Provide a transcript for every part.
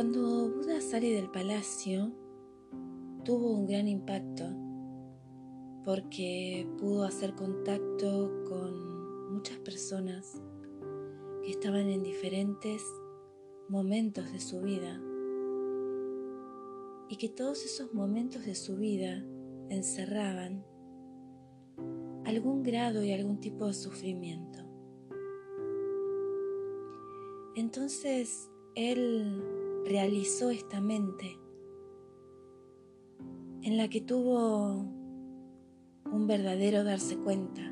Cuando Buda sale del palacio, tuvo un gran impacto porque pudo hacer contacto con muchas personas que estaban en diferentes momentos de su vida y que todos esos momentos de su vida encerraban algún grado y algún tipo de sufrimiento. Entonces él realizó esta mente en la que tuvo un verdadero darse cuenta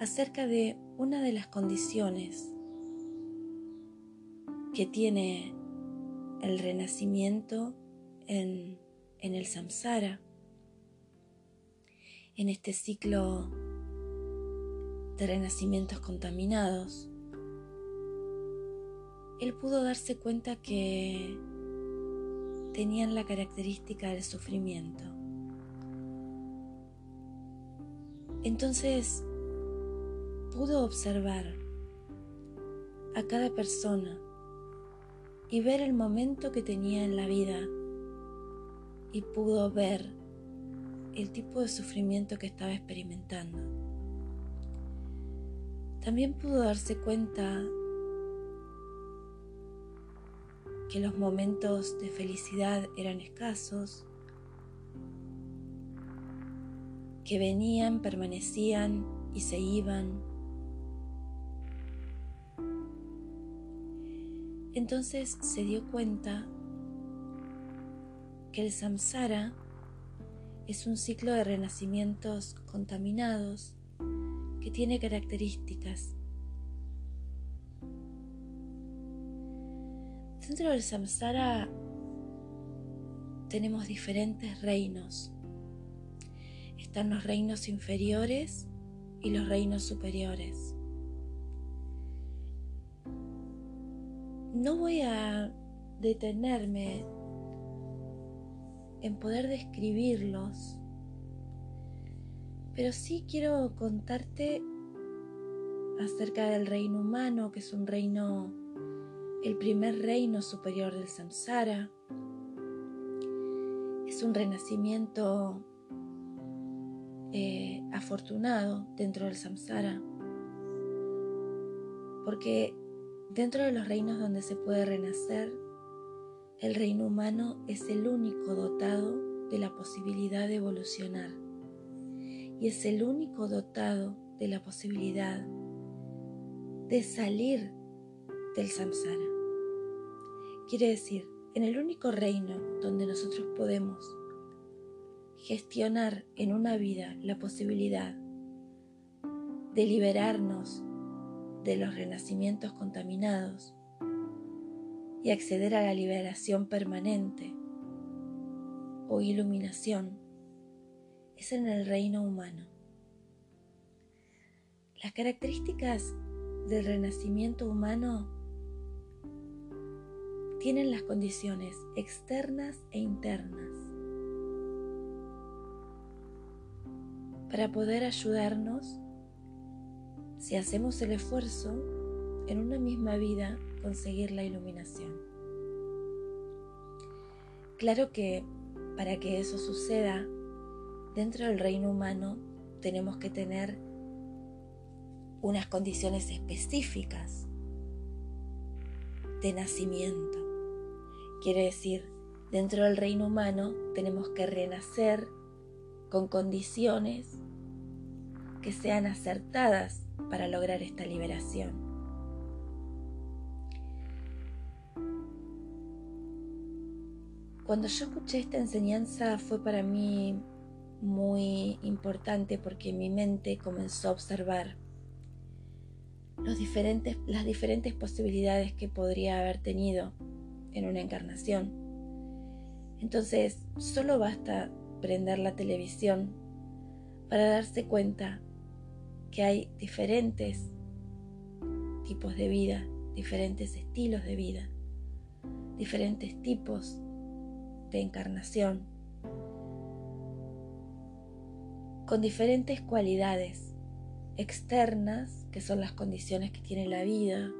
acerca de una de las condiciones que tiene el renacimiento en, en el samsara, en este ciclo de renacimientos contaminados, él pudo darse cuenta que tenían la característica del sufrimiento. Entonces pudo observar a cada persona y ver el momento que tenía en la vida y pudo ver el tipo de sufrimiento que estaba experimentando. También pudo darse cuenta que los momentos de felicidad eran escasos, que venían, permanecían y se iban. Entonces se dio cuenta que el samsara es un ciclo de renacimientos contaminados que tiene características Dentro del samsara tenemos diferentes reinos. Están los reinos inferiores y los reinos superiores. No voy a detenerme en poder describirlos, pero sí quiero contarte acerca del reino humano, que es un reino el primer reino superior del samsara. Es un renacimiento eh, afortunado dentro del samsara, porque dentro de los reinos donde se puede renacer, el reino humano es el único dotado de la posibilidad de evolucionar y es el único dotado de la posibilidad de salir del samsara. Quiere decir, en el único reino donde nosotros podemos gestionar en una vida la posibilidad de liberarnos de los renacimientos contaminados y acceder a la liberación permanente o iluminación es en el reino humano. Las características del renacimiento humano tienen las condiciones externas e internas para poder ayudarnos si hacemos el esfuerzo en una misma vida conseguir la iluminación. Claro que para que eso suceda dentro del reino humano tenemos que tener unas condiciones específicas de nacimiento. Quiere decir, dentro del reino humano tenemos que renacer con condiciones que sean acertadas para lograr esta liberación. Cuando yo escuché esta enseñanza fue para mí muy importante porque mi mente comenzó a observar las diferentes posibilidades que podría haber tenido en una encarnación. Entonces, solo basta prender la televisión para darse cuenta que hay diferentes tipos de vida, diferentes estilos de vida, diferentes tipos de encarnación, con diferentes cualidades externas, que son las condiciones que tiene la vida,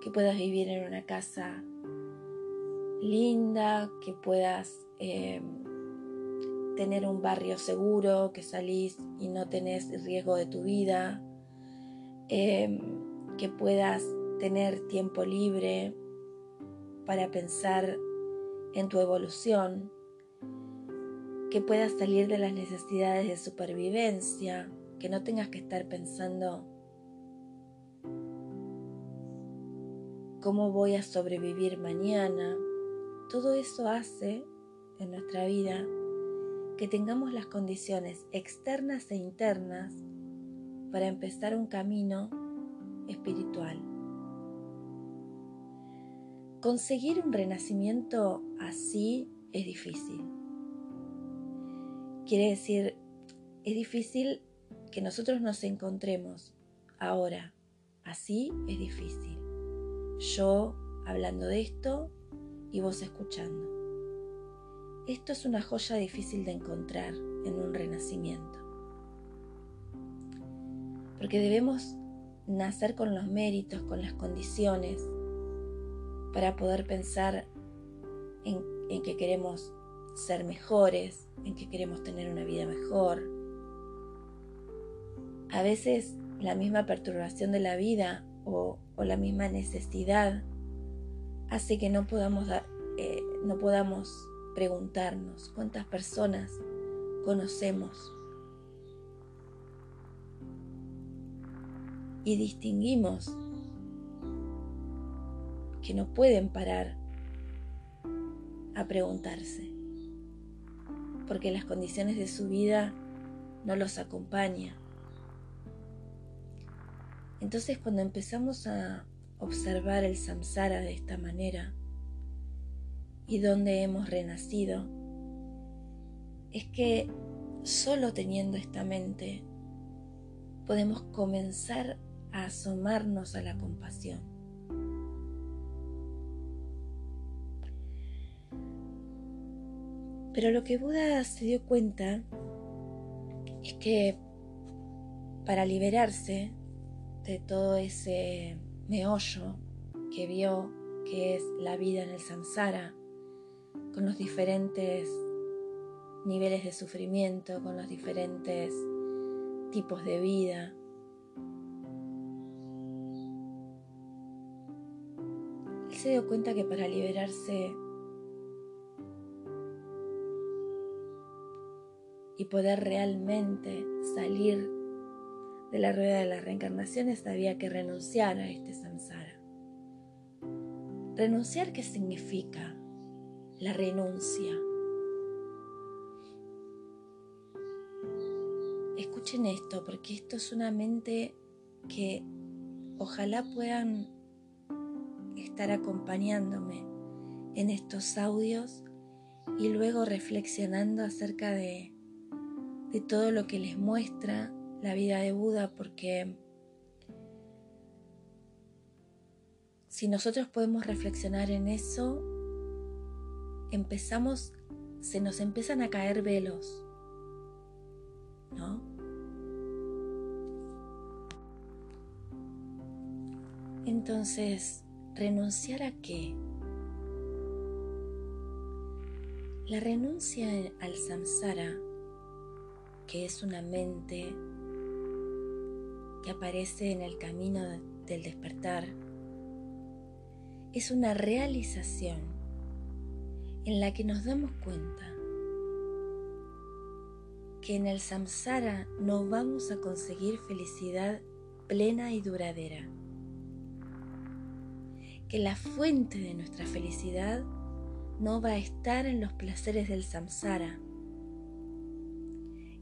que puedas vivir en una casa linda, que puedas em, tener un barrio seguro, que salís y no tenés riesgo de tu vida, em, que puedas tener tiempo libre para pensar en tu evolución, que puedas salir de las necesidades de supervivencia, que no tengas que estar pensando cómo voy a sobrevivir mañana. Todo eso hace en nuestra vida que tengamos las condiciones externas e internas para empezar un camino espiritual. Conseguir un renacimiento así es difícil. Quiere decir, es difícil que nosotros nos encontremos ahora. Así es difícil. Yo hablando de esto y vos escuchando. Esto es una joya difícil de encontrar en un renacimiento. Porque debemos nacer con los méritos, con las condiciones, para poder pensar en, que queremos ser mejores, en que queremos tener una vida mejor. A veces la misma perturbación de la vida o, la misma necesidad hace que no podamos, eh, no podamos preguntarnos cuántas personas conocemos y distinguimos que no pueden parar a preguntarse porque las condiciones de su vida no los acompañan. Entonces cuando empezamos a observar el samsara de esta manera y dónde hemos renacido, es que solo teniendo esta mente podemos comenzar a asomarnos a la compasión. Pero lo que Buda se dio cuenta es que para liberarse de todo ese meollo que vio que es la vida en el samsara, con los diferentes niveles de sufrimiento, con los diferentes tipos de vida. Él se dio cuenta que para liberarse y poder realmente salir de la rueda de las reencarnaciones había que renunciar a este samsara. ¿Renunciar qué significa? La renuncia. Escuchen esto, porque esto es una mente que ojalá puedan estar acompañándome en estos audios y luego reflexionando acerca de de todo lo que les muestra la vida de Buda, porque si nosotros podemos reflexionar en eso, empezamos, se nos empiezan a caer velos, ¿no? Entonces, ¿renunciar a qué? La renuncia al samsara que es una mente aparece en el camino del despertar, es una realización en la que nos damos cuenta que en el samsara no vamos a conseguir felicidad plena y duradera, que la fuente de nuestra felicidad no va a estar en los placeres del samsara,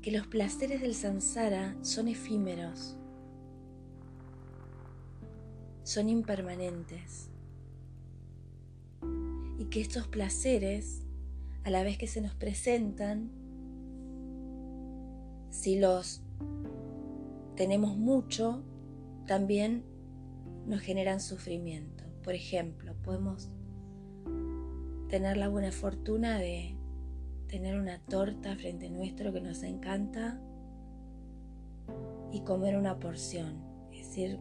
que los placeres del samsara son efímeros, son impermanentes y que estos placeres, a la vez que se nos presentan, si los tenemos mucho, también nos generan sufrimiento. Por ejemplo, podemos tener la buena fortuna de tener una torta frente nuestro que nos encanta y comer una porción. Es decir,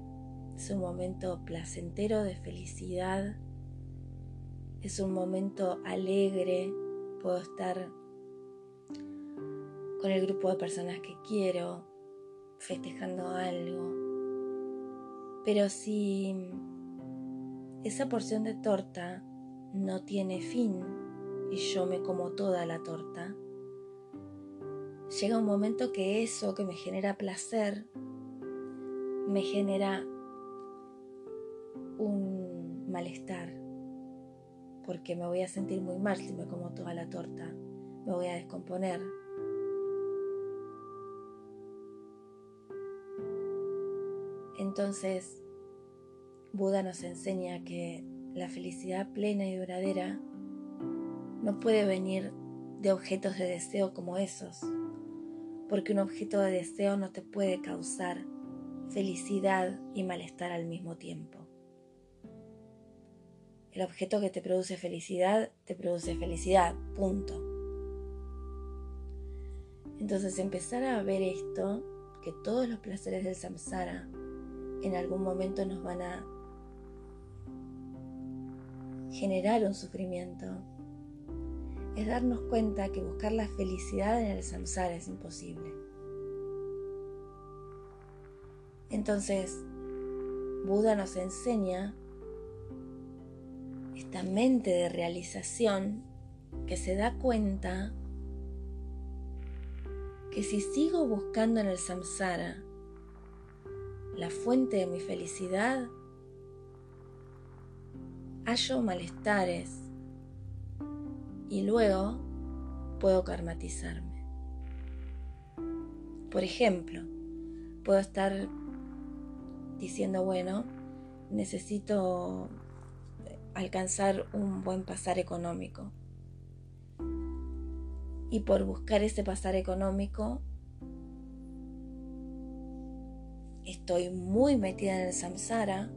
es un momento placentero de felicidad, es un momento alegre, puedo estar con el grupo de personas que quiero, festejando algo. Pero si esa porción de torta no tiene fin y yo me como toda la torta, llega un momento que eso que me genera placer me genera un malestar, porque me voy a sentir muy mal si me como toda la torta, me voy a descomponer. Entonces, Buda nos enseña que la felicidad plena y duradera no puede venir de objetos de deseo como esos, porque un objeto de deseo no te puede causar felicidad y malestar al mismo tiempo. El objeto que te produce felicidad te produce felicidad, punto. Entonces empezar a ver esto, que todos los placeres del samsara en algún momento nos van a generar un sufrimiento, es darnos cuenta que buscar la felicidad en el samsara es imposible. Entonces, Buda nos enseña esta mente de realización que se da cuenta que si sigo buscando en el samsara la fuente de mi felicidad, hallo malestares y luego puedo karmatizarme. Por ejemplo, puedo estar diciendo, bueno, necesito alcanzar un buen pasar económico. Y por buscar ese pasar económico, estoy muy metida en el samsara.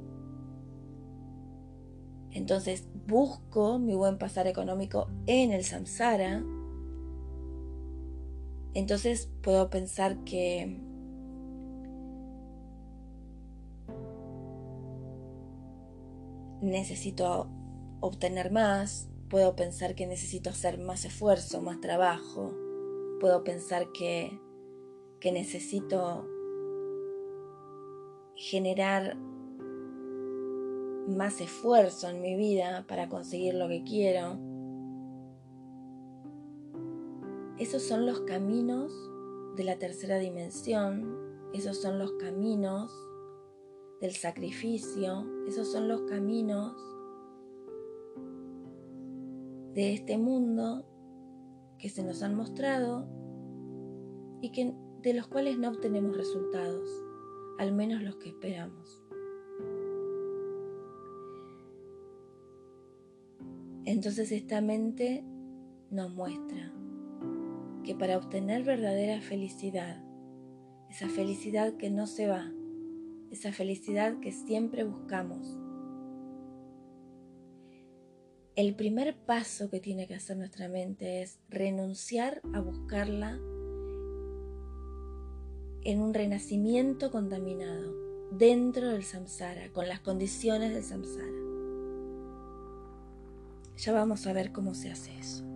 Entonces busco mi buen pasar económico en el samsara. Entonces puedo pensar que necesito obtener más, puedo pensar que necesito hacer más esfuerzo, más trabajo, puedo pensar que, que necesito generar más esfuerzo en mi vida para conseguir lo que quiero. Esos son los caminos de la tercera dimensión, esos son los caminos del sacrificio, esos son los caminos de este mundo que se nos han mostrado y que, de los cuales no obtenemos resultados, al menos los que esperamos. Entonces esta mente nos muestra que para obtener verdadera felicidad, esa felicidad que no se va, esa felicidad que siempre buscamos. El primer paso que tiene que hacer nuestra mente es renunciar a buscarla en un renacimiento contaminado dentro del samsara, con las condiciones del samsara. Ya vamos a ver cómo se hace eso.